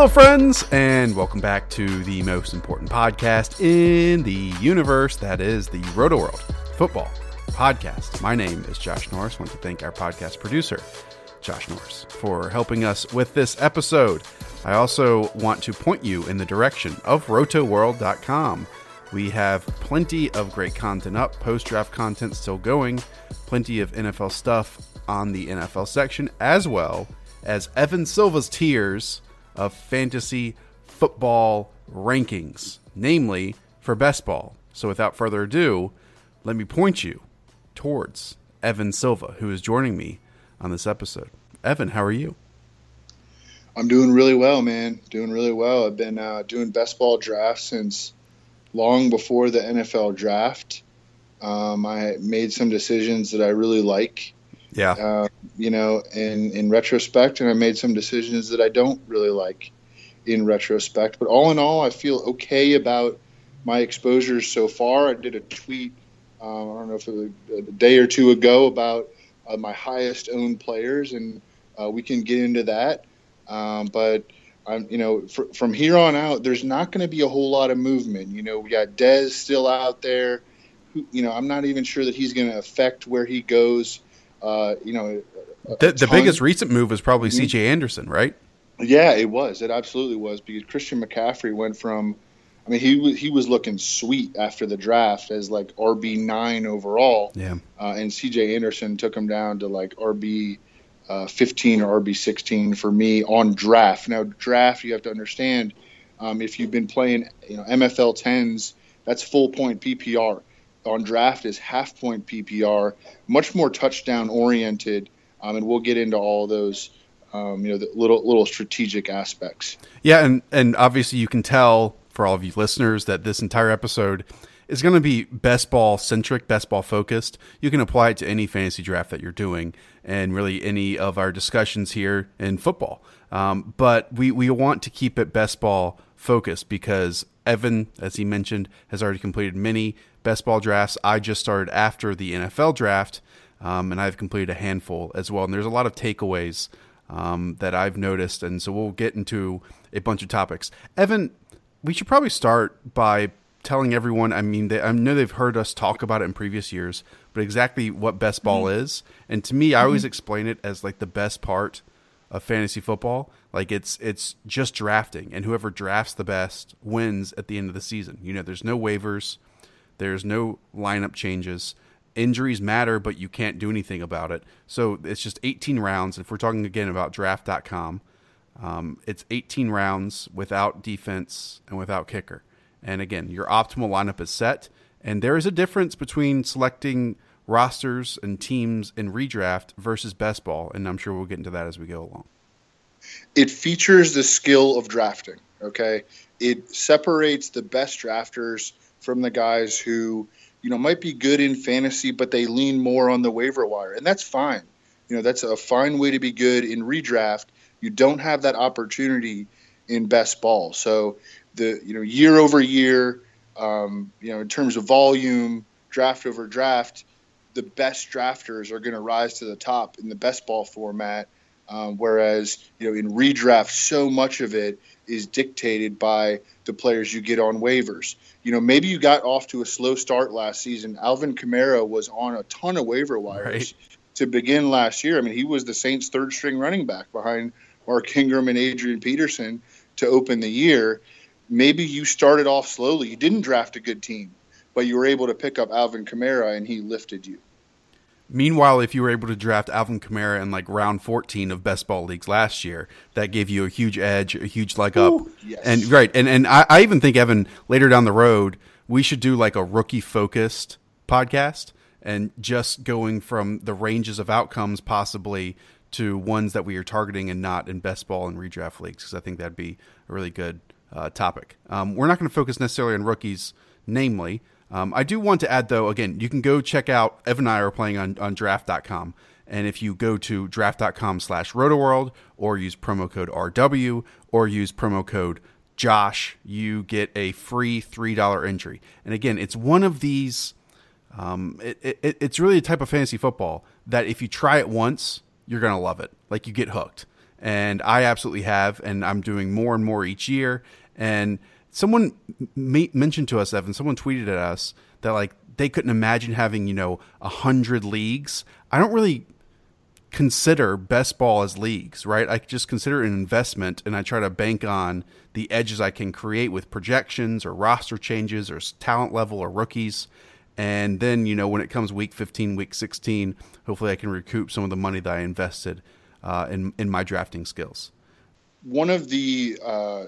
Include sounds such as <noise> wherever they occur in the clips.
Hello, friends, and welcome back to the most important podcast in the universe that is the Roto World Football Podcast. My name is Josh Norris. I want to thank our podcast producer, Josh Norris, for helping us with this episode. I also want to point you in the direction of rotoworld.com. We have plenty of great content up, post draft content still going, plenty of NFL stuff on the NFL section, as well as Evan Silva's tiers of fantasy football rankings, namely for best ball. So without further ado, let me point you towards Evan Silva, who is joining me on this episode. Evan, how are you? I'm doing really well, man. Doing really well. I've been uh, doing best ball drafts since long before the NFL draft. Um, I made some decisions that I really like. Yeah. Uh, you know, in in retrospect, and I made some decisions that I don't really like in retrospect. But all in all, I feel okay about my exposures so far. I did a tweet, um, I don't know if it was a day or two ago, about uh, my highest owned players, and uh, we can get into that. Um, but I'm, you know, fr- from here on out, there's not going to be a whole lot of movement. You know, we got Dez still out there. Who, you know, I'm not even sure that he's going to affect where he goes. Uh, you know, The, the biggest recent move was probably Mhm. CJ Anderson, right? Yeah, it was. It absolutely was because Christian McCaffrey went from, I mean, he was he was looking sweet after the draft as like RB nine overall, Yeah. uh, and C.J. Anderson took him down to like RB uh, fifteen or RB sixteen for me on draft. Now draft, you have to understand, um, if you've been playing, you know, MFL tens, that's full point PPR. On draft is half point PPR, much more touchdown oriented, um, and we'll get into all those um, you know, the little little strategic aspects. Yeah, and and obviously you can tell for all of you listeners that this entire episode is going to be best ball centric, best ball focused. You can apply it to any fantasy draft that you're doing, and really any of our discussions here in football. Um, but we we want to keep it best ball focused because Evan, as he mentioned, has already completed many best ball drafts. I just started after the NFL draft, um, and I've completed a handful as well. And there's a lot of takeaways um, that I've noticed, and so we'll get into a bunch of topics. Evan, we should probably start by telling everyone. I mean, they, I know they've heard us talk about it in previous years, but exactly what best ball is. And to me, I always explain it as like the best part of fantasy football. Like it's it's just drafting, and whoever drafts the best wins at the end of the season. You know, there's no waivers, there's no lineup changes. Injuries matter, but you can't do anything about it. So it's just 18 rounds. If we're talking again about draft.com, um, it's 18 rounds without defense and without kicker. And again, your optimal lineup is set. And there is a difference between selecting rosters and teams in redraft versus best ball. And I'm sure we'll get into that as we go along. It features the skill of drafting. Okay, it separates the best drafters from the guys who you know might be good in fantasy, but they lean more on the waiver wire, and that's fine. You know, that's a fine way to be good in redraft. You don't have that opportunity in best ball. So the you know year over year, um, you know in terms of volume, draft over draft, the best drafters are going to rise to the top in the best ball format. Um, whereas, you know, in redraft, so much of it is dictated by the players you get on waivers. You know, maybe you got off to a slow start last season. Alvin Kamara was on a ton of waiver wires right. to begin last year. I mean, he was the Saints' third string running back behind Mark Ingram and Adrian Peterson to open the year. Maybe you started off slowly. You didn't draft a good team, but you were able to pick up Alvin Kamara and he lifted you. Meanwhile, if you were able to draft Alvin Kamara in like round 14 of best ball leagues last year, that gave you a huge edge, a huge leg up. Ooh, yes. And right, and and I, I even think Evan later down the road we should do like a rookie focused podcast and just going from the ranges of outcomes possibly to ones that we are targeting and not in best ball and redraft leagues because I think that'd be a really good uh, topic. Um, we're not going to focus necessarily on rookies, namely. Um, I do want to add, though, again, you can go check out, Evan and I are playing on, on draft.com. And if you go to draft.com slash rotoworld or use promo code RW or use promo code Josh, you get a free $3 entry. And again, it's one of these, um, it, it, it's really a type of fantasy football that if you try it once, you're going to love it. Like you get hooked. And I absolutely have. And I'm doing more and more each year. And someone mentioned to us, Evan, someone tweeted at us that like they couldn't imagine having, you know, a hundred leagues. I don't really consider best ball as leagues, right? I just consider it an investment and I try to bank on the edges I can create with projections or roster changes or talent level or rookies. And then, you know, when it comes week 15, week 16, hopefully I can recoup some of the money that I invested uh, in, in my drafting skills. One of the uh,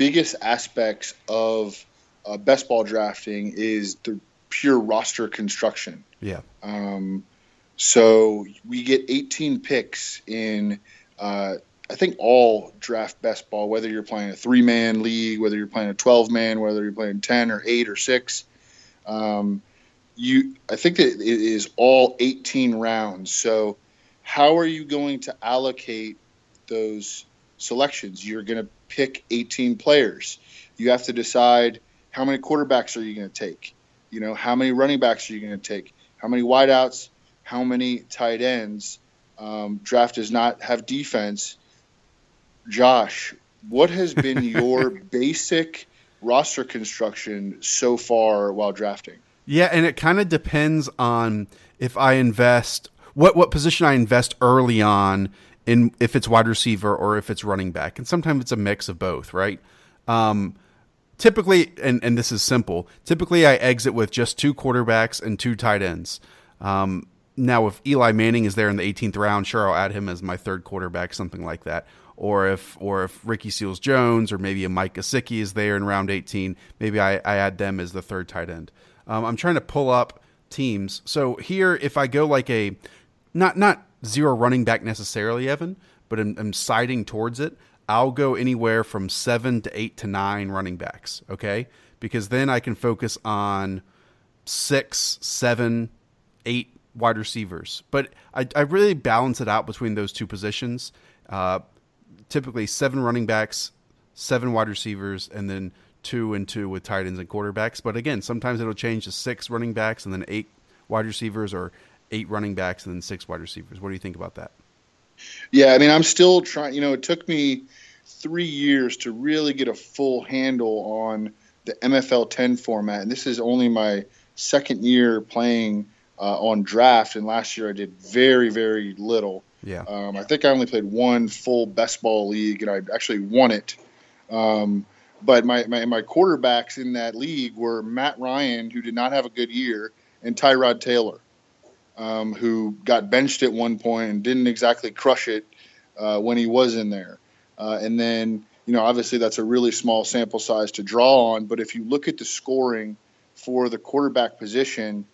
biggest aspects of uh, best ball drafting is the pure roster construction. Yeah. Um, so we get 18 picks in, uh, I think, all draft best ball, whether you're playing a three man league, whether you're playing a 12 man, whether you're playing 10 or 8 or 6. Um, you, I think that it is all 18 rounds. So, how are you going to allocate those selections? You're going to pick 18 players. You have to decide how many quarterbacks are you going to take? You know, how many running backs are you going to take? How many wideouts? How many tight ends? Um, draft does not have defense. Josh, what has been <laughs> your basic roster construction so far while drafting? Yeah, and it kind of depends on if I invest what what position I invest early on in if it's wide receiver or if it's running back, and sometimes it's a mix of both, right? Um, typically, and and this is simple. Typically, I exit with just two quarterbacks and two tight ends. Um, now, if Eli Manning is there in the 18th round, sure, I'll add him as my third quarterback, something like that. Or if or if Ricky Seals Jones or maybe a Mike Gesicki is there in round 18, maybe I, I add them as the third tight end. Um, I'm trying to pull up teams. So here, if I go like a not not zero running back necessarily, Evan, but I'm, I'm siding towards it. I'll go anywhere from seven to eight to nine running backs. Okay, because then I can focus on six, seven, eight wide receivers. But I, I really balance it out between those two positions. Uh, typically, seven running backs, seven wide receivers, and then two and two with tight ends and quarterbacks. But again, sometimes it'll change to six running backs and then eight wide receivers, or eight running backs and then six wide receivers. What do you think about that? Yeah, I mean, I'm still trying. You know, it took me three years to really get a full handle on the MFL 10 format, and this is only my second year playing uh, on draft. And last year I did very, very little. Yeah. Um, I think I only played one full best ball league, and I actually won it. Um, but my, my, my quarterbacks in that league were Matt Ryan, who did not have a good year, and Tyrod Taylor um, who got benched at one point and didn't exactly crush it uh, when he was in there. Uh, and then, you know, obviously that's a really small sample size to draw on. But if you look at the scoring for the quarterback position,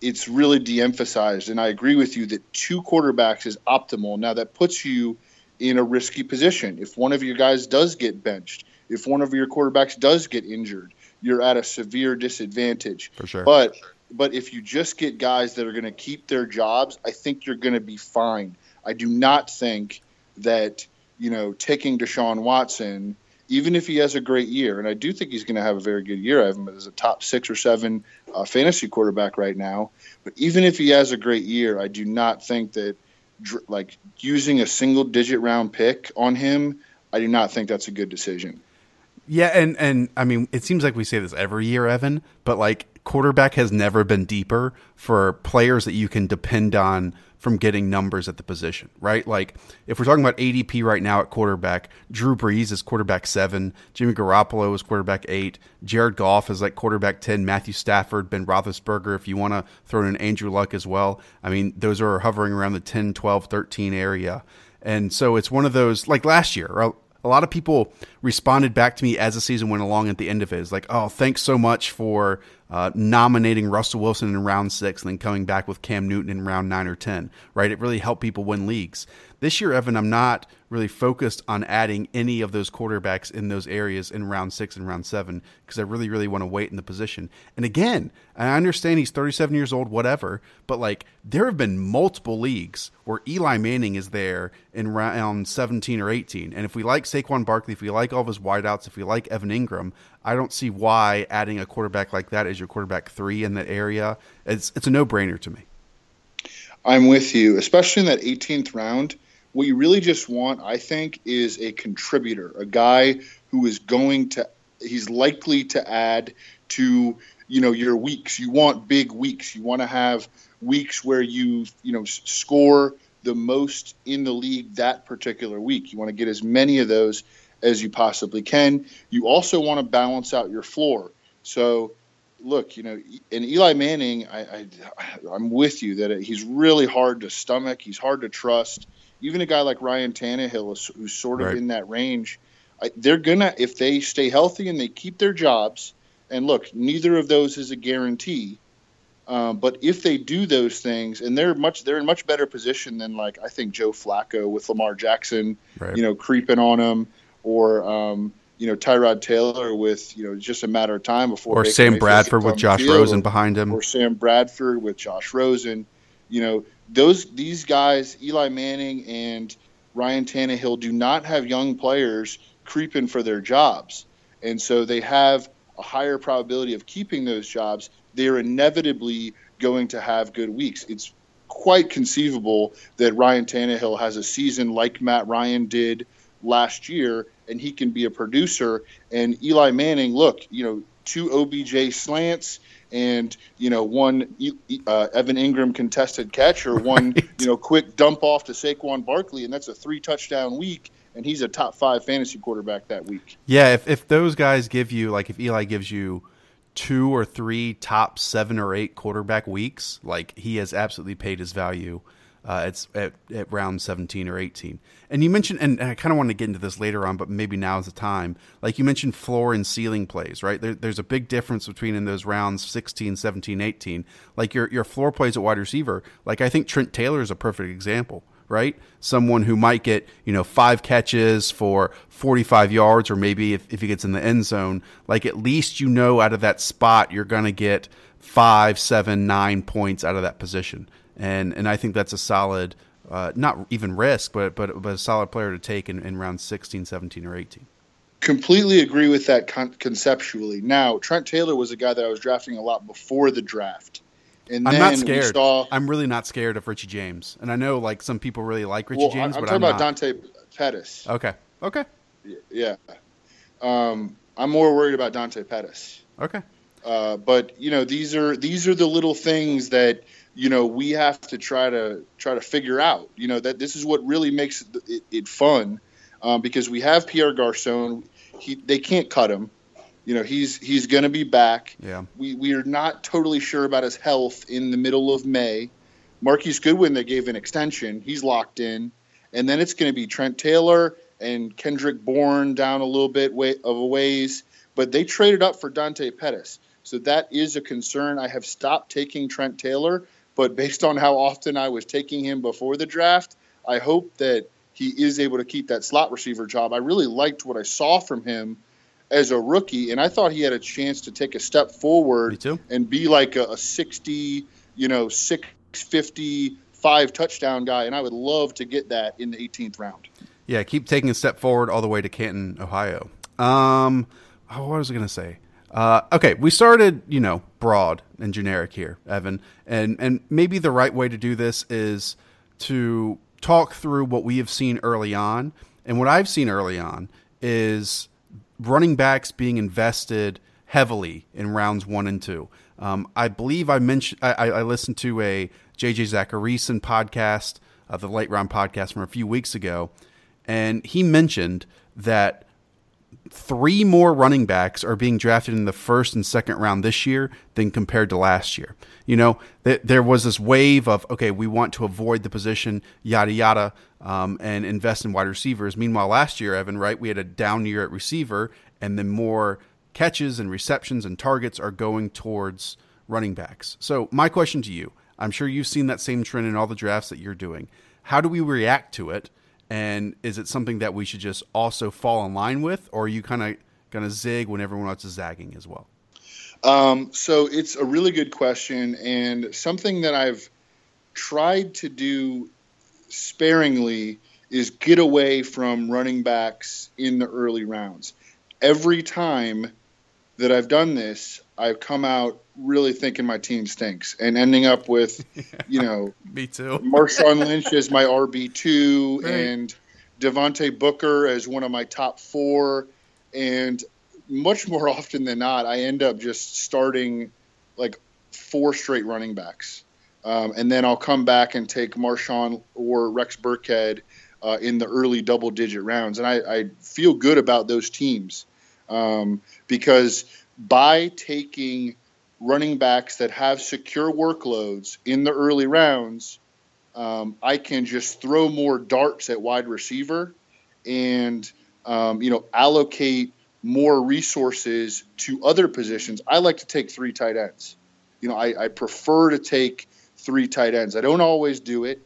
it's really de-emphasized. And I agree with you that two quarterbacks is optimal. Now that puts you in a risky position. If one of your guys does get benched, if one of your quarterbacks does get injured, you're at a severe disadvantage. For sure. But but if you just get guys that are going to keep their jobs, I think you're going to be fine. I do not think that, you know, taking Deshaun Watson, even if he has a great year, and I do think he's going to have a very good year. I have him as a top six or seven uh, fantasy quarterback right now. But even if he has a great year, I do not think that like using a single digit round pick on him, I do not think that's a good decision. Yeah, and and I mean, it seems like we say this every year, Evan, but like quarterback has never been deeper for players that you can depend on from getting numbers at the position, right? Like if we're talking about ADP right now at quarterback, Drew Brees is quarterback seven, Jimmy Garoppolo is quarterback eight, Jared Goff is like quarterback ten, Matthew Stafford, Ben Roethlisberger, if you want to throw in Andrew Luck as well. I mean, those are hovering around the 10, 12, 13 area. And so it's one of those like last year, a lot of people responded back to me as the season went along at the end of it. It's like, oh, thanks so much for uh, nominating Russell Wilson in round six and then coming back with Cam Newton in round nine or 10, right? It really helped people win leagues. This year, Evan, I'm not really focused on adding any of those quarterbacks in those areas in round six and round seven because I really, really want to wait in the position. And again, I understand he's 37 years old, whatever, but like there have been multiple leagues where Eli Manning is there in round 17 or 18. And if we like Saquon Barkley, if we like all of his wideouts, if we like Evan Engram, I don't see why adding a quarterback like that as your quarterback three in that area. It's, it's a no brainer to me. I'm with you, especially in that 18th round what you really just want, I think, is a contributor, a guy who is going to, he's likely to add to, you know, your weeks. You want big weeks. You want to have weeks where you, you know, score the most in the league that particular week. You want to get as many of those as you possibly can. You also want to balance out your floor. So, look, you know, and Eli Manning, I, I I'm with you that he's really hard to stomach. He's hard to trust even a guy like Ryan Tannehill, who's sort of right. in that range, they're gonna if they stay healthy and they keep their jobs. And look, neither of those is a guarantee. Um, but if they do those things, and they're much they're in much better position than like I think Joe Flacco with Lamar Jackson, right. you know, creeping on him, or um, you know Tyrod Taylor with you know just a matter of time before or Baker Sam Bradford with Josh Rosen behind him, or Sam Bradford with Josh Rosen. You know, those these guys, Eli Manning and Ryan Tannehill, do not have young players creeping for their jobs, and so they have a higher probability of keeping those jobs. They're inevitably going to have good weeks. It's quite conceivable that Ryan Tannehill has a season like Matt Ryan did last year, and he can be a producer. And Eli Manning, look, you know, two OBJ slants and you know one uh, Evan Engram contested catch or one right. you know quick dump off to Saquon Barkley, and that's a three touchdown week, and he's a top five fantasy quarterback that week. Yeah, if if those guys give you like if Eli gives you two or three top seven or eight quarterback weeks, like he has absolutely paid his value uh, it's at, at round 17 or 18. And you mentioned, and I kind of want to get into this later on, but maybe now is the time. Like you mentioned, floor and ceiling plays, right? There, there's a big difference between in those rounds 16, 17, 18. Like your your floor plays at wide receiver. Like I think Trent Taylor is a perfect example, right? Someone who might get you know five catches for 45 yards, or maybe if, if he gets in the end zone, like at least you know out of that spot you're going to get five, seven, nine points out of that position and and I think that's a solid, uh, not even risk, but but but a solid player to take in, in round 16, 17, or 18. Completely agree with that con- conceptually. Now, Trent Taylor was a guy that I was drafting a lot before the draft. And I'm not scared. Saw, I'm really not scared of Richie James, and I know like some people really like Richie well, James. I'm but talking I'm about not. Dante Pettis. Okay. Okay. Yeah. Um, I'm more worried about Dante Pettis. Okay. Uh, but you know these are these are the little things that you know we have to try to try to figure out you know that this is what really makes it, it fun um, because we have Pierre Garcon. He they can't cut him. You know he's he's going to be back. Yeah. We we are not totally sure about his health in the middle of May. Marquise Goodwin they gave an extension. He's locked in. And then it's going to be Trent Taylor and Kendrick Bourne down a little bit way, of a ways. But they traded up for Dante Pettis. So that is a concern. I have stopped taking Trent Taylor but based on how often I was taking him before the draft, I hope that he is able to keep that slot receiver job. I really liked what I saw from him as a rookie, and I thought he had a chance to take a step forward and be like a, a 60, you know, 650, five touchdown guy. And I would love to get that in the 18th round. Yeah, keep taking a step forward all the way to Canton, Ohio. Um, oh, what was I going to say? Uh, okay, we started, you know, broad and generic here, Evan, and and maybe the right way to do this is to talk through what we have seen early on. And what I've seen early on is running backs being invested heavily in rounds one and two. Um, I believe I mentioned I, I, listened to a JJ Zachariason podcast, uh, the late round podcast from a few weeks ago, and he mentioned that three more running backs are being drafted in the first and second round this year than compared to last year. You know, th- there was this wave of, okay, we want to avoid the position, yada, yada, um, and invest in wide receivers. Meanwhile, last year, Evan, right, we had a down year at receiver, and then more catches and receptions and targets are going towards running backs. So, my question to you I'm sure you've seen that same trend in all the drafts that you're doing. How do we react to it? And is it something that we should just also fall in line with, or are you kind of going to zig when everyone else is zagging as well? Um, so it's a really good question, and something that I've tried to do sparingly is get away from running backs in the early rounds. Every time that I've done this, I've come out really thinking my team stinks and ending up with, <laughs> you know, me too. <laughs> Marshawn Lynch as my RB two right. and Devontae Booker as one of my top four, and much more <laughs> often than not, I end up just starting like four straight running backs, um, and then I'll come back and take Marshawn or Rex Burkhead uh, in the early double digit rounds, and I, I feel good about those teams um, because by taking running backs that have secure workloads in the early rounds, um, I can just throw more darts at wide receiver and um, you know allocate more resources to other positions. I like to take three tight ends. You know, I, I prefer to take three tight ends. I don't always do it,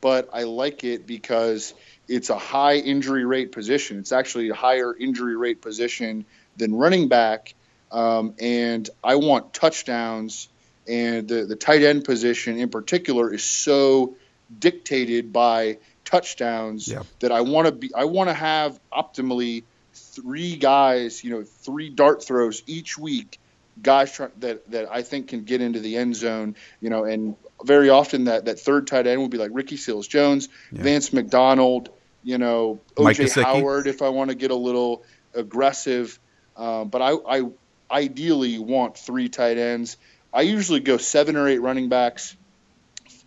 but I like it because it's a high injury rate position. It's actually a higher injury rate position than running back um, and I want touchdowns. And the, the tight end position in particular is so dictated by touchdowns yeah. that I want to be. I want to have optimally three guys, you know, three dart throws each week, guys try, that that I think can get into the end zone, you know, and very often that that third tight end will be like Ricky Seals Jones, yeah. Vance McDonald, you know, OJ Howard if I want to get a little aggressive. Uh, but I, I ideally want three tight ends. I usually go seven or eight running backs.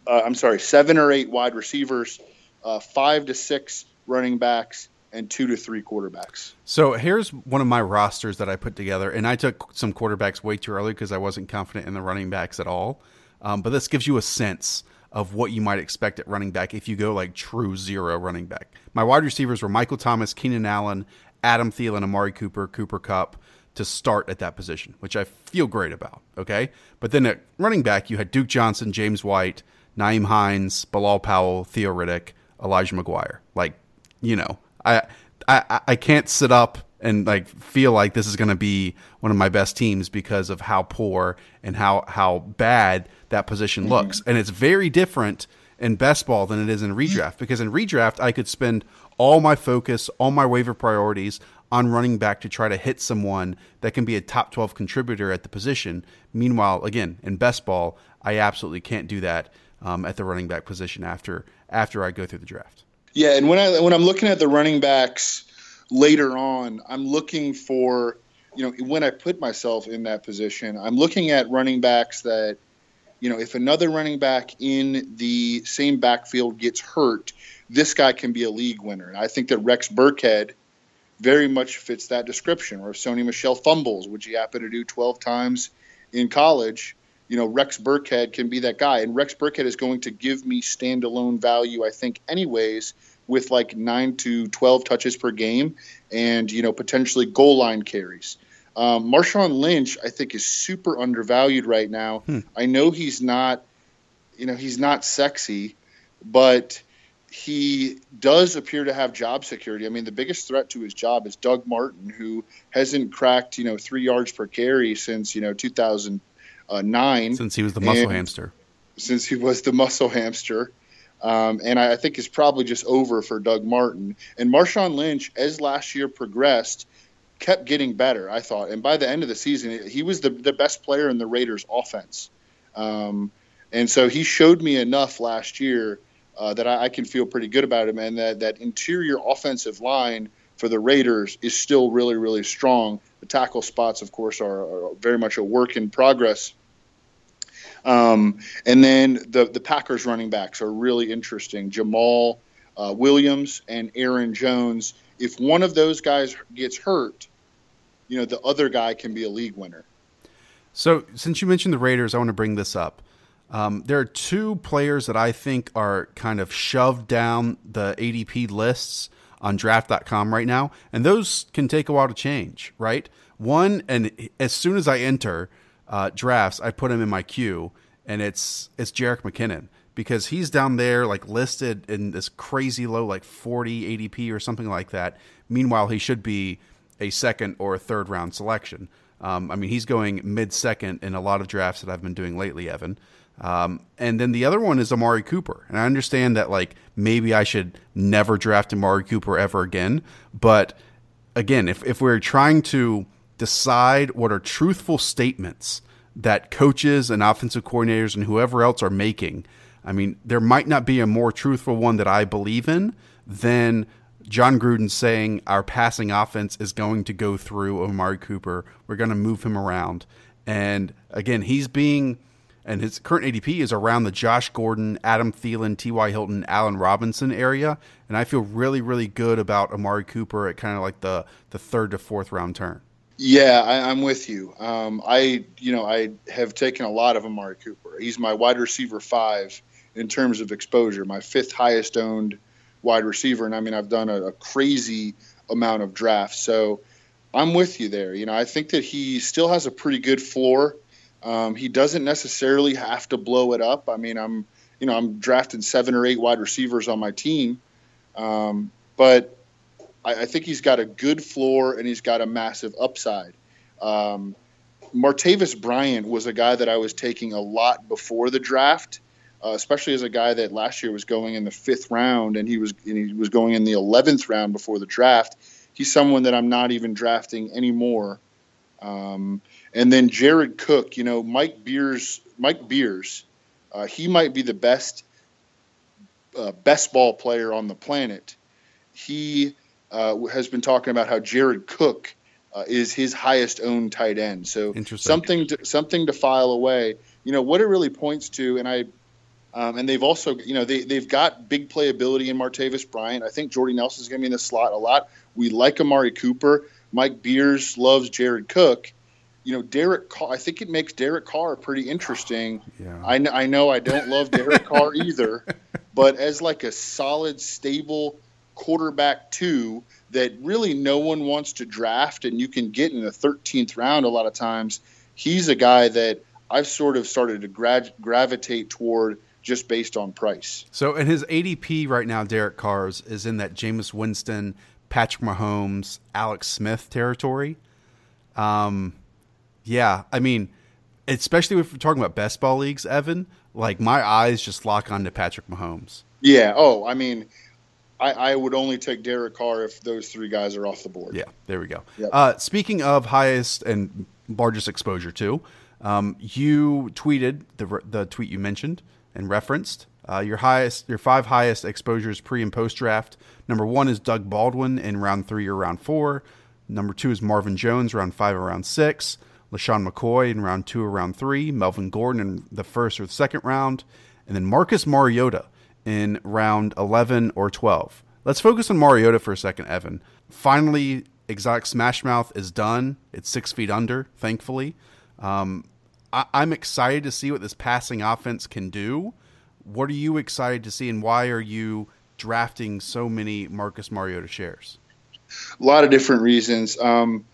Uh, I'm sorry, seven or eight wide receivers, uh, five to six running backs, and two to three quarterbacks. So here's one of my rosters that I put together, and I took some quarterbacks way too early because I wasn't confident in the running backs at all. Um, but this gives you a sense of what you might expect at running back if you go like true zero running back. My wide receivers were Michael Thomas, Keenan Allen, Adam Thielen, Amari Cooper, Cooper Kupp to start at that position, which I feel great about. Okay. But then at running back, you had Duke Johnson, James White, Nyheim Hines, Bilal Powell, Theo Riddick, Elijah McGuire. Like, you know, I, I, I can't sit up and like feel like this is going to be one of my best teams because of how poor and how, how bad that position mm-hmm. looks. And it's very different in best ball than it is in redraft because in redraft, I could spend all my focus, all my waiver priorities on running back to try to hit someone that can be a top 12 contributor at the position. Meanwhile, again, in best ball, I absolutely can't do that um, at the running back position after after I go through the draft. Yeah, and when I when I'm looking at the running backs later on, I'm looking for you know when I put myself in that position, I'm looking at running backs that you know if another running back in the same backfield gets hurt, this guy can be a league winner. And I think that Rex Burkhead – very much fits that description. Or if Sony Michel fumbles, which he happened to do 12 times in college, you know, Rex Burkhead can be that guy. And Rex Burkhead is going to give me standalone value, I think, anyways, with like nine to 12 touches per game and, you know, potentially goal line carries. Um, Marshawn Lynch, I think, is super undervalued right now. Hmm. I know he's not, you know, he's not sexy, but he does appear to have job security. I mean, the biggest threat to his job is Doug Martin, who hasn't cracked you know three yards per carry since you know 2009. Since he was the muscle hamster. Since he was the muscle hamster. Um, and I, I think it's probably just over for Doug Martin. And Marshawn Lynch, as last year progressed, kept getting better, I thought. And by the end of the season, he was the, the best player in the Raiders' offense. Um, and so he showed me enough last year uh, that I, I, can feel pretty good about him, and that that interior offensive line for the Raiders is still really really strong. The tackle spots, of course, are, are very much a work in progress. Um, and then the the Packers running backs are really interesting. Jamaal uh, Williams and Aaron Jones. If one of those guys gets hurt, you know the other guy can be a league winner. So, since you mentioned the Raiders, I want to bring this up. Um, there are two players that I think are kind of shoved down the ADP lists on draft.com right now, and those can take a while to change, right? One, and as soon as I enter uh, drafts, I put him in my queue, and it's it's Jerick McKinnon because he's down there like listed in this crazy low like 40 ADP or something like that. Meanwhile, he should be a second or a third round selection. Um, I mean, he's going mid second in a lot of drafts that I've been doing lately, Evan. Um, and then the other one is Amari Cooper. And I understand that like maybe I should never draft Amari Cooper ever again. But again, if, if we're trying to decide what are truthful statements that coaches and offensive coordinators and whoever else are making, I mean, there might not be a more truthful one that I believe in than John Gruden saying our passing offense is going to go through Amari Cooper. We're going to move him around. And again, he's being and his current ADP is around the Josh Gordon, Adam Thielen, T.Y. Hilton, Allen Robinson area, and I feel really, really good about Amari Cooper at kind of like the the third to fourth round turn. Yeah, I, am with you. Um, I, you know, I have taken a lot of Amari Cooper. He's my wide receiver five in terms of exposure, my fifth highest owned wide receiver, and I mean, I've done a, a crazy amount of drafts, so I'm with you there. You know, I think that he still has a pretty good floor um, he doesn't necessarily have to blow it up. I mean, I'm you know I'm drafting seven or eight wide receivers on my team, um, but I, I, think he's got a good floor and he's got a massive upside. Um, Martavis Bryant was a guy that I was taking a lot before the draft, uh, especially as a guy that last year was going in the fifth round and he was and he was going in the eleventh round before the draft. He's someone that I'm not even drafting anymore. Um, and then Jared Cook, you know, Mike Beers, Mike Beers, uh, he might be the best uh, best ball player on the planet. He uh, has been talking about how Jared Cook uh, is his highest owned tight end. So something to, something to file away. You know what it really points to, and I. Um, and they've also, you know, they, they've got big playability in Martavis Bryant. I think Jordy Nelson is going to be in the slot a lot. We like Amari Cooper. Mike Beers loves Jared Cook you know, Derek Carr, I think it makes Derek Carr pretty interesting. Yeah. I, I know I don't love Derek Carr <laughs> either, but as like a solid, stable quarterback two that really no one wants to draft and you can get in the 13th round a lot of times, he's a guy that I've sort of started to gra- gravitate toward just based on price. So, in his ADP right now, Derek Carr's is in that Jameis Winston, Patrick Mahomes, Alex Smith territory. Um, yeah, I mean, especially if we're talking about best ball leagues, Evan, like my eyes just lock onto Patrick Mahomes. Yeah. Oh, I mean, I, I would only take Derek Carr if those three guys are off the board. Yeah, there we go. Yep. Uh, speaking of highest and largest exposure too, um, you tweeted the the tweet you mentioned and referenced uh, your highest, your five highest exposures pre and post draft. Number one is Doug Baldwin in round three or round four. Number two is Marvin Jones, round five or round six. LeSean McCoy in round two or round three, Melvin Gordon in the first or the second round, and then Marcus Mariota in round 11 or 12. Let's focus on Mariota for a second, Evan. Finally, Exotic Smash Mouth is done. It's six feet under, thankfully. Um, I- I'm excited to see what this passing offense can do. What are you excited to see, and why are you drafting so many Marcus Mariota shares? A lot of different reasons. Um,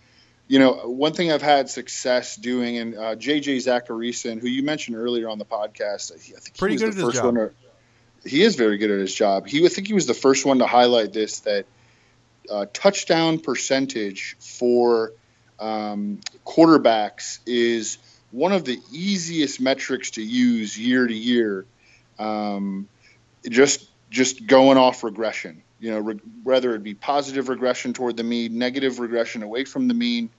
you know, one thing I've had success doing, and uh, JJ Zachariason, who you mentioned earlier on the podcast, I think pretty he was good the first one. To, he is very good at his job. He, I think, he was the first one to highlight this that uh, touchdown percentage for um, quarterbacks is one of the easiest metrics to use year to year. Um, just just going off regression you know, re- whether it be positive regression toward the mean, negative regression away from the mean.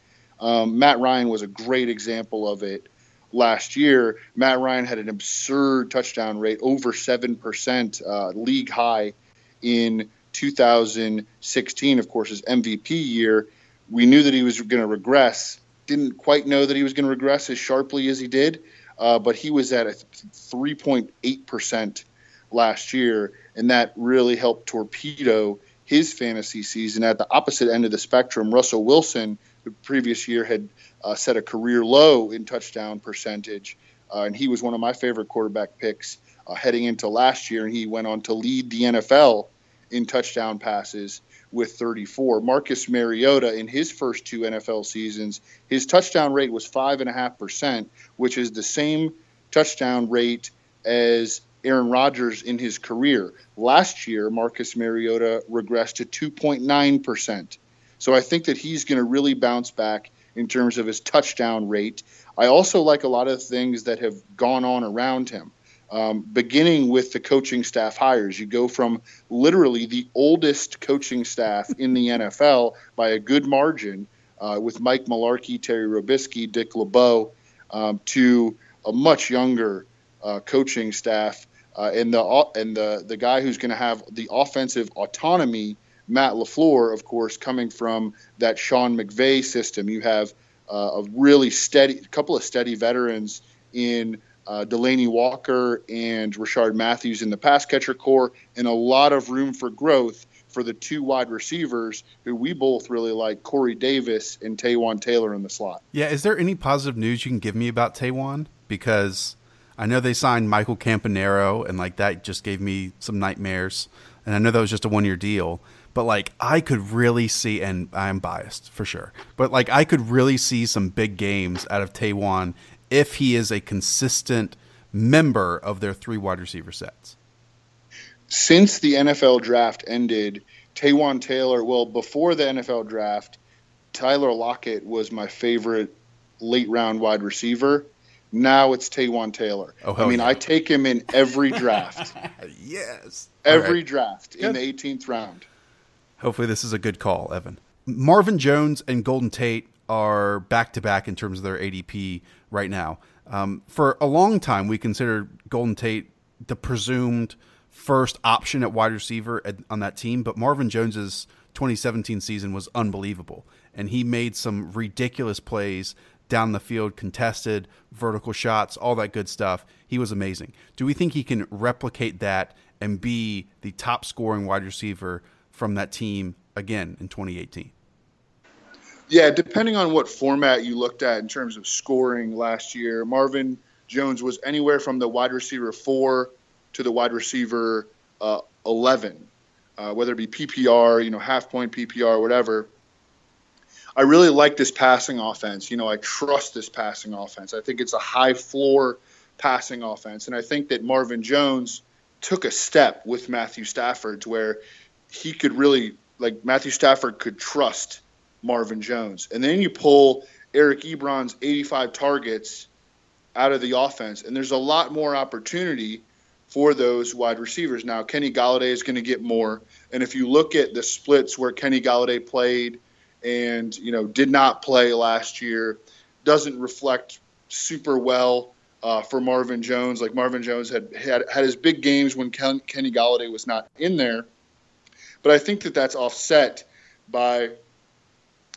Um, Matt Ryan was a great example of it last year. Matt Ryan had an absurd touchdown rate, over 7%, uh, league high in 2016, of course, his MVP year. We knew that he was going to regress. Didn't quite know that he was going to regress as sharply as he did, uh, but he was at a 3.8% last year, and that really helped torpedo his fantasy season. At the opposite end of the spectrum, Russell Wilson, the previous year had uh, set a career low in touchdown percentage, uh, and he was one of my favorite quarterback picks uh, heading into last year, and he went on to lead the NFL in touchdown passes with 34. Marcus Mariota, in his first two NFL seasons, his touchdown rate was 5.5%, which is the same touchdown rate as Aaron Rodgers in his career. Last year, Marcus Mariota regressed to 2.9%. So I think that he's going to really bounce back in terms of his touchdown rate. I also like a lot of things that have gone on around him. Um, beginning with the coaching staff hires. You go from literally the oldest coaching staff in the NFL by a good margin uh, with Mike Mularkey, Terry Robiskie, Dick LeBeau, um, to a much younger uh, coaching staff. Uh, and the and the the guy who's going to have the offensive autonomy Matt LaFleur, of course, coming from that Sean McVay system. You have uh, a really steady, couple of steady veterans in uh, Delanie Walker and Rishard Matthews in the pass catcher corps, and a lot of room for growth for the two wide receivers who we both really like, Corey Davis and Taywan Taylor in the slot. Yeah, is there any positive news you can give me about Taywan? Because I know they signed Michael Campanaro, and like that just gave me some nightmares. And I know that was just a one year deal but like I could really see, and I'm biased for sure, but like I could really see some big games out of Taywan if he is a consistent member of their three wide receiver sets. Since the NFL draft ended, Taywan Taylor, well, before the NFL draft, Tyler Lockett was my favorite late round wide receiver. Now it's Taywan Taylor. Oh, I mean, yeah. I take him in every draft. <laughs> yes. Every right. draft Good. in the 18th round. Hopefully, this is a good call, Evan. Marvin Jones and Golden Tate are back to back in terms of their ADP right now. Um, for a long time, we considered Golden Tate the presumed first option at wide receiver at, on that team, but Marvin Jones's 2017 season was unbelievable, and he made some ridiculous plays down the field, contested, vertical shots, all that good stuff. He was amazing. Do we think he can replicate that and be the top scoring wide receiver from that team again in 2018? Yeah, depending on what format you looked at in terms of scoring last year, Marvin Jones was anywhere from the wide receiver four to the wide receiver uh, 11, uh, whether it be PPR, you know, half point PPR, whatever. I really like this passing offense. You know, I trust this passing offense. I think it's a high floor passing offense. And I think that Marvin Jones took a step with Matthew Stafford to where he could really like Matthew Stafford could trust Marvin Jones. And then you pull Eric Ebron's 85 targets out of the offense, and there's a lot more opportunity for those wide receivers. Now, Kenny Golladay is going to get more, and if you look at the splits where Kenny Golladay played and you know did not play last year, doesn't reflect super well uh, for Marvin Jones. Like Marvin Jones had, had had his big games when Ken, Kenny Golladay was not in there, but I think that that's offset by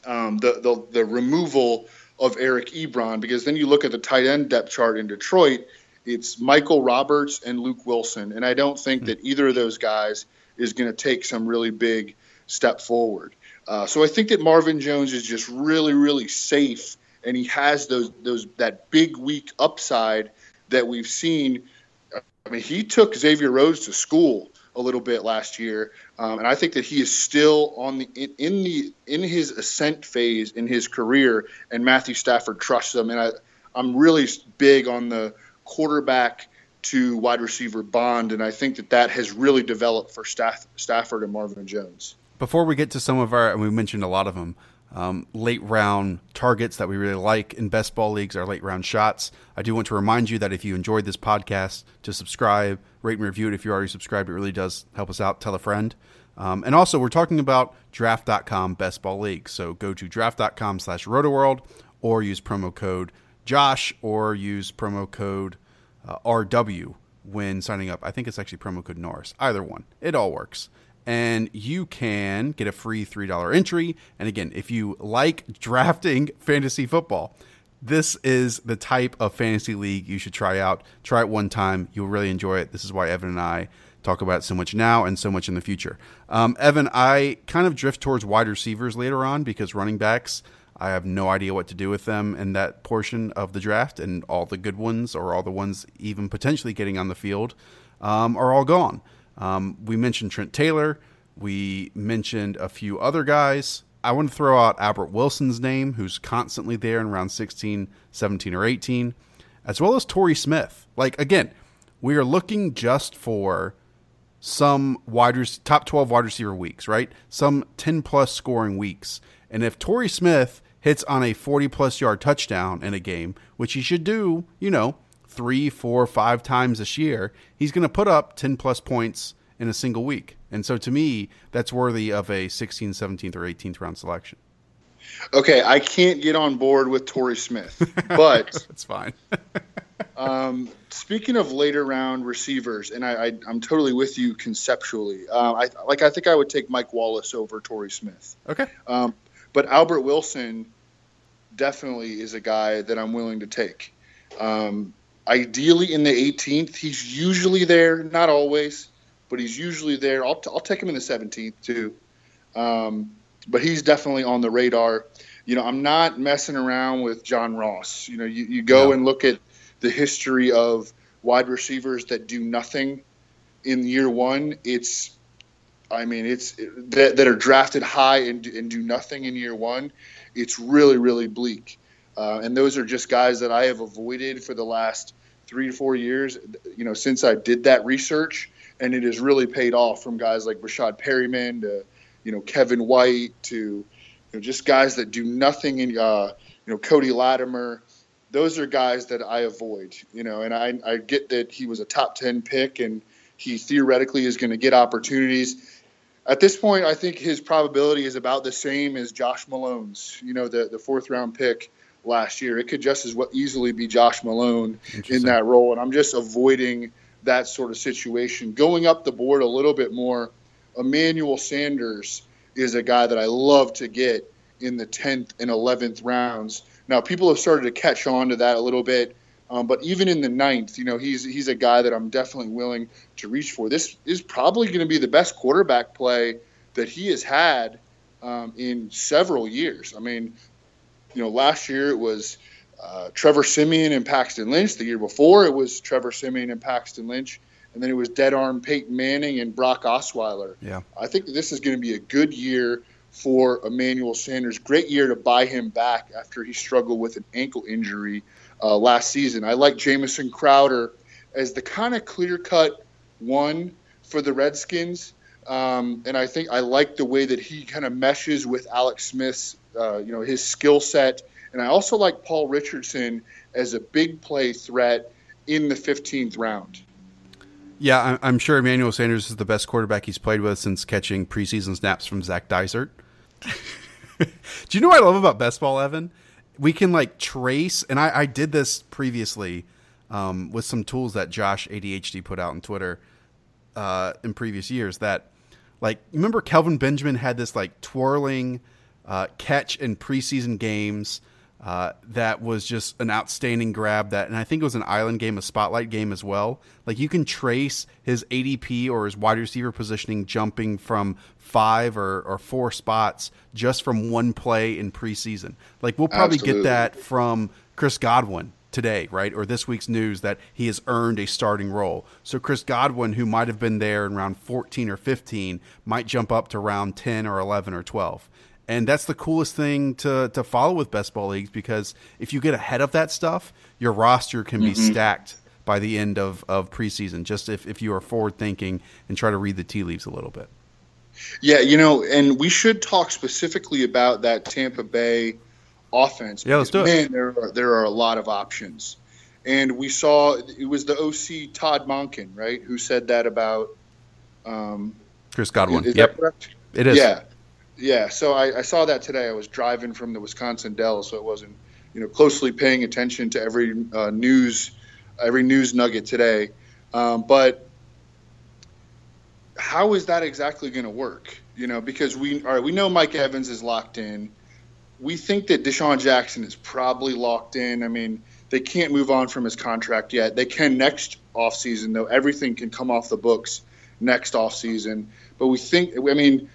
um, the, the the removal of Eric Ebron because then you look at the tight end depth chart in Detroit. It's Michael Roberts and Luke Wilson, and I don't think that either of those guys is going to take some really big step forward. Uh, so I think that Marvin Jones is just really, really safe, and he has those those that big week upside that we've seen. I mean, he took Xavier Rhodes to school a little bit last year, um, and I think that he is still on the in, in, the in his ascent phase in his career, and Matthew Stafford trusts him. And I, I'm really big on the quarterback to wide receiver bond, and I think that that has really developed for Staff, Stafford and Marvin Jones. Before we get to some of our, and we mentioned a lot of them, um, late round targets that we really like in best ball leagues are late round shots. I do want to remind you that if you enjoyed this podcast, to subscribe, rate and review it. If you're already subscribed, it really does help us out. Tell a friend. Um, and also, we're talking about draft.com best ball league. So go to draft.com slash rotoworld or use promo code Josh or use promo code uh, RW when signing up. I think it's actually promo code Norris. Either one, it all works. And you can get a free $3 entry. And again, if you like drafting <laughs> fantasy football, this is the type of fantasy league you should try out. Try it one time. You'll really enjoy it. This is why Evan and I talk about so much now and so much in the future. Um, Evan, I kind of drift towards wide receivers later on because running backs, I have no idea what to do with them in that portion of the draft, and all the good ones or all the ones even potentially getting on the field um, are all gone. Um, we mentioned Trent Taylor. We mentioned a few other guys. I want to throw out Albert Wilson's name, who's constantly there in round 16, 17, or 18, as well as Torrey Smith. Like, again, we are looking just for some wide top 12 wide receiver weeks, right? Some 10 plus scoring weeks. And if Torrey Smith hits on a 40 plus yard touchdown in a game, which he should do, you know, three, four, five times this year, he's going to put up 10 plus points in a single week. And so to me, that's worthy of a 16th, 17th, or 18th round selection. Okay, I can't get on board with Torrey Smith, but <laughs> it's fine. <laughs> um, speaking of later round receivers, and I, am totally with you conceptually. Uh, I like. I think I would take Mike Wallace over Torrey Smith. Okay. Um, but Albert Wilson definitely is a guy that I'm willing to take. Um, ideally in the 18th, he's usually there, not always but he's usually there. I'll, t- I'll take him in the 17th too. Um, but he's definitely on the radar. You know, I'm not messing around with John Ross. You know, you, you go no. and look at the history of wide receivers that do nothing in year one. It's, I mean, it's that, that are drafted high and, and do nothing in year one. It's really, really bleak. Uh, and those are just guys that I have avoided for the last three to four years. You know, since I did that research, and it has really paid off from guys like Rashad Perriman to you know Kevin White to you know just guys that do nothing in uh, you know Cody Latimer. Those are guys that I avoid, you know, and I, I get that he was a top ten pick and he theoretically is going to get opportunities. At this point, I think his probability is about the same as Josh Malone's. You know, the the fourth round pick last year. It could just as well easily be Josh Malone in that role, and I'm just avoiding that sort of situation. Going up the board a little bit more, Emmanuel Sanders is a guy that I love to get in the 10th and 11th rounds. Now, people have started to catch on to that a little bit, um, but even in the ninth, you know, he's he's a guy that I'm definitely willing to reach for. This is probably going to be the best quarterback play that he has had um, in several years. I mean, you know, last year it was uh, Trevor Siemian and Paxton Lynch. The year before, it was Trevor Siemian and Paxton Lynch. And then it was dead arm Peyton Manning and Brock Osweiler. Yeah. I think this is going to be a good year for Emmanuel Sanders. Great year to buy him back after he struggled with an ankle injury uh, last season. I like Jamison Crowder as the kind of clear cut one for the Redskins. Um, and I think I like the way that he kind of meshes with Alex Smith's, uh, you know, his skill set and I also like Paul Richardson as a big play threat in the 15th round. Yeah, I'm sure Emmanuel Sanders is the best quarterback he's played with since catching preseason snaps from Zac Dysert. <laughs> Do you know what I love about best ball, Evan? We can like trace, and I, I did this previously um, with some tools that Josh ADHD put out on Twitter uh, in previous years. That like, remember Kelvin Benjamin had this like twirling uh, catch in preseason games uh, that was just an outstanding grab. That, and I think it was an island game, a spotlight game as well. Like you can trace his ADP or his wide receiver positioning jumping from five or, or four spots just from one play in preseason. Like we'll probably Absolutely. get that from Chris Godwin today, right? Or this week's news that he has earned a starting role. So Chris Godwin, who might have been there in round 14 or 15, might jump up to round 10 or 11 or 12 and that's the coolest thing to to follow with best ball leagues because if you get ahead of that stuff, your roster can be mm-hmm. stacked by the end of, of preseason. Just if, if you are forward thinking and try to read the tea leaves a little bit. Yeah, you know, and we should talk specifically about that Tampa Bay offense. Yeah, let's do man, it. there are there are a lot of options, and we saw it was the OC Todd Monken, right, who said that about um, Chris Godwin. yep, it is. Yeah, yeah, so I, I, saw that today. I was driving from the Wisconsin Dells, so it wasn't you know, closely paying attention to every uh, news, every news nugget today. Um, but how is that exactly going to work? You know, because we all right, we know Mike Evans is locked in. We think that DeSean Jackson is probably locked in. I mean, they can't move on from his contract yet. They can next offseason, though. Everything can come off the books next offseason. But we think, I mean,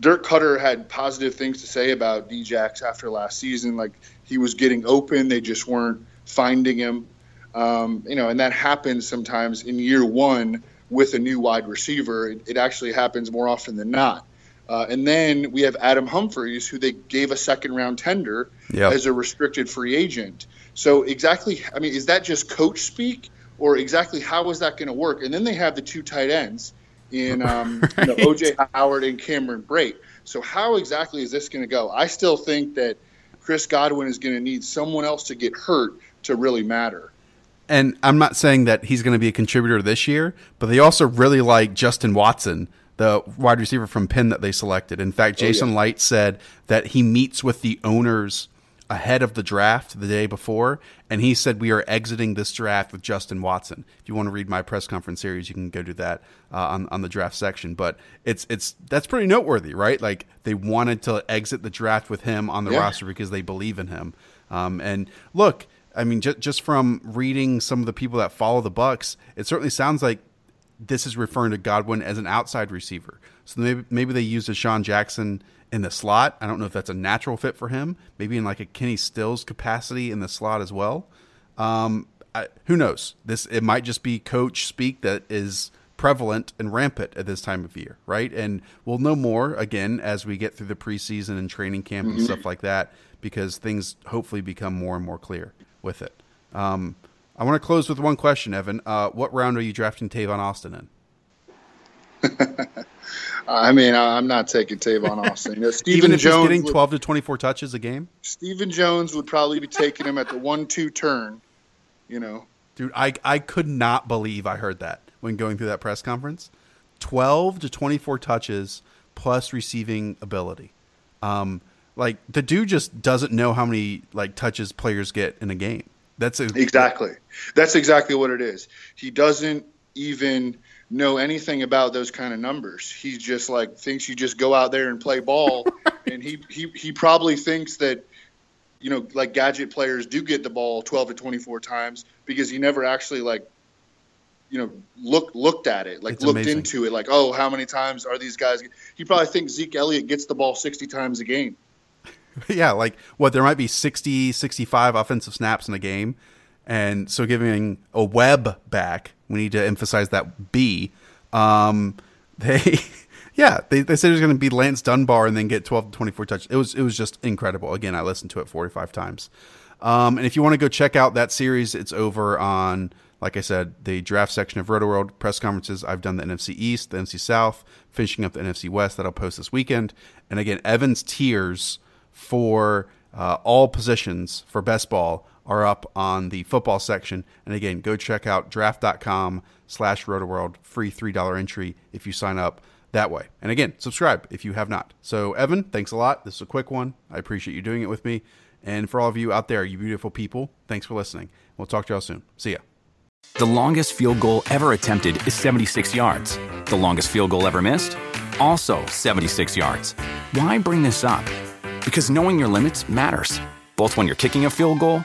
Dirk Koetter had positive things to say about Djax after last season. Like he was getting open, they just weren't finding him. Um, you know, and that happens sometimes in year one with a new wide receiver. It, it actually happens more often than not. Uh, and then we have Adam Humphries, who they gave a second round tender yep. as a restricted free agent. So exactly, I mean, is that just coach speak, or exactly how is that going to work? And then they have the two tight ends in <laughs> um, right. you know, OJ Howard and Cameron Brate. So how exactly is this going to go? I still think that Chris Godwin is going to need someone else to get hurt to really matter. And I'm not saying that he's going to be a contributor this year, but they also really like Justin Watson, the wide receiver from Penn that they selected. In fact, Jason oh, yeah. Licht said that he meets with the owners ahead of the draft the day before, and he said we are exiting this draft with Justin Watson. If you want to read my press conference series, you can go do that uh, on on the draft section. But it's it's that's pretty noteworthy, right? Like they wanted to exit the draft with him on the yeah. roster because they believe in him. Um, and look, I mean, just just from reading some of the people that follow the Bucs, it certainly sounds like this is referring to Godwin as an outside receiver. So maybe maybe they use DeSean Jackson in the slot. I don't know if that's a natural fit for him. Maybe in like a Kenny Stills capacity in the slot as well. Um, I, who knows? This it might just be coach speak that is prevalent and rampant at this time of year, right? And we'll know more again as we get through the preseason and training camp mm-hmm. and stuff like that, because things hopefully become more and more clear with it. Um, I want to close with one question, Evan. Uh, what round are you drafting Tavon Austin in? I mean, I'm not taking Tavon <laughs> Austin. You know, Even if Jones he's getting 12 would, to 24 touches a game, Stephen Jones would probably be taking him at the one-two turn. You know, dude, I I could not believe I heard that when going through that press conference. 12 to 24 touches plus receiving ability. Um, like the dude just doesn't know how many like touches players get in a game. That's a, exactly. That's exactly what it is. He doesn't even know anything about those kind of numbers. He just like thinks you just go out there and play ball, <laughs> and he he he probably thinks that you know like gadget players do get the ball 12 to 24 times because he never actually like you know look looked at it like it's looked amazing. into it like oh how many times are these guys he probably thinks Zeke Elliott gets the ball 60 times a game. <laughs> Yeah, like what there might be 60 65 offensive snaps in a game and so giving a web back we need to emphasize that B. Um, they, <laughs> yeah, they, they said it was going to be Lance Dunbar and then get 12 to 24 touches. It was, it was just incredible. Again, I listened to it 45 times. Um, and if you want to go check out that series, it's over on, like I said, the draft section of Rotoworld press conferences. I've done the NFC East, the NFC South, finishing up the NFC West that I'll post this weekend. And again, Evan's tiers for uh, all positions for best ball are up on the football section. And again, go check out draft.com slash rotoworld, free $3 entry if you sign up that way. And again, subscribe if you have not. So, Evan, thanks a lot. This is a quick one. I appreciate you doing it with me. And for all of you out there, you beautiful people, thanks for listening. We'll talk to y'all soon. See ya. The longest field goal ever attempted is 76 yards. The longest field goal ever missed? Also 76 yards. Why bring this up? Because knowing your limits matters, both when you're kicking a field goal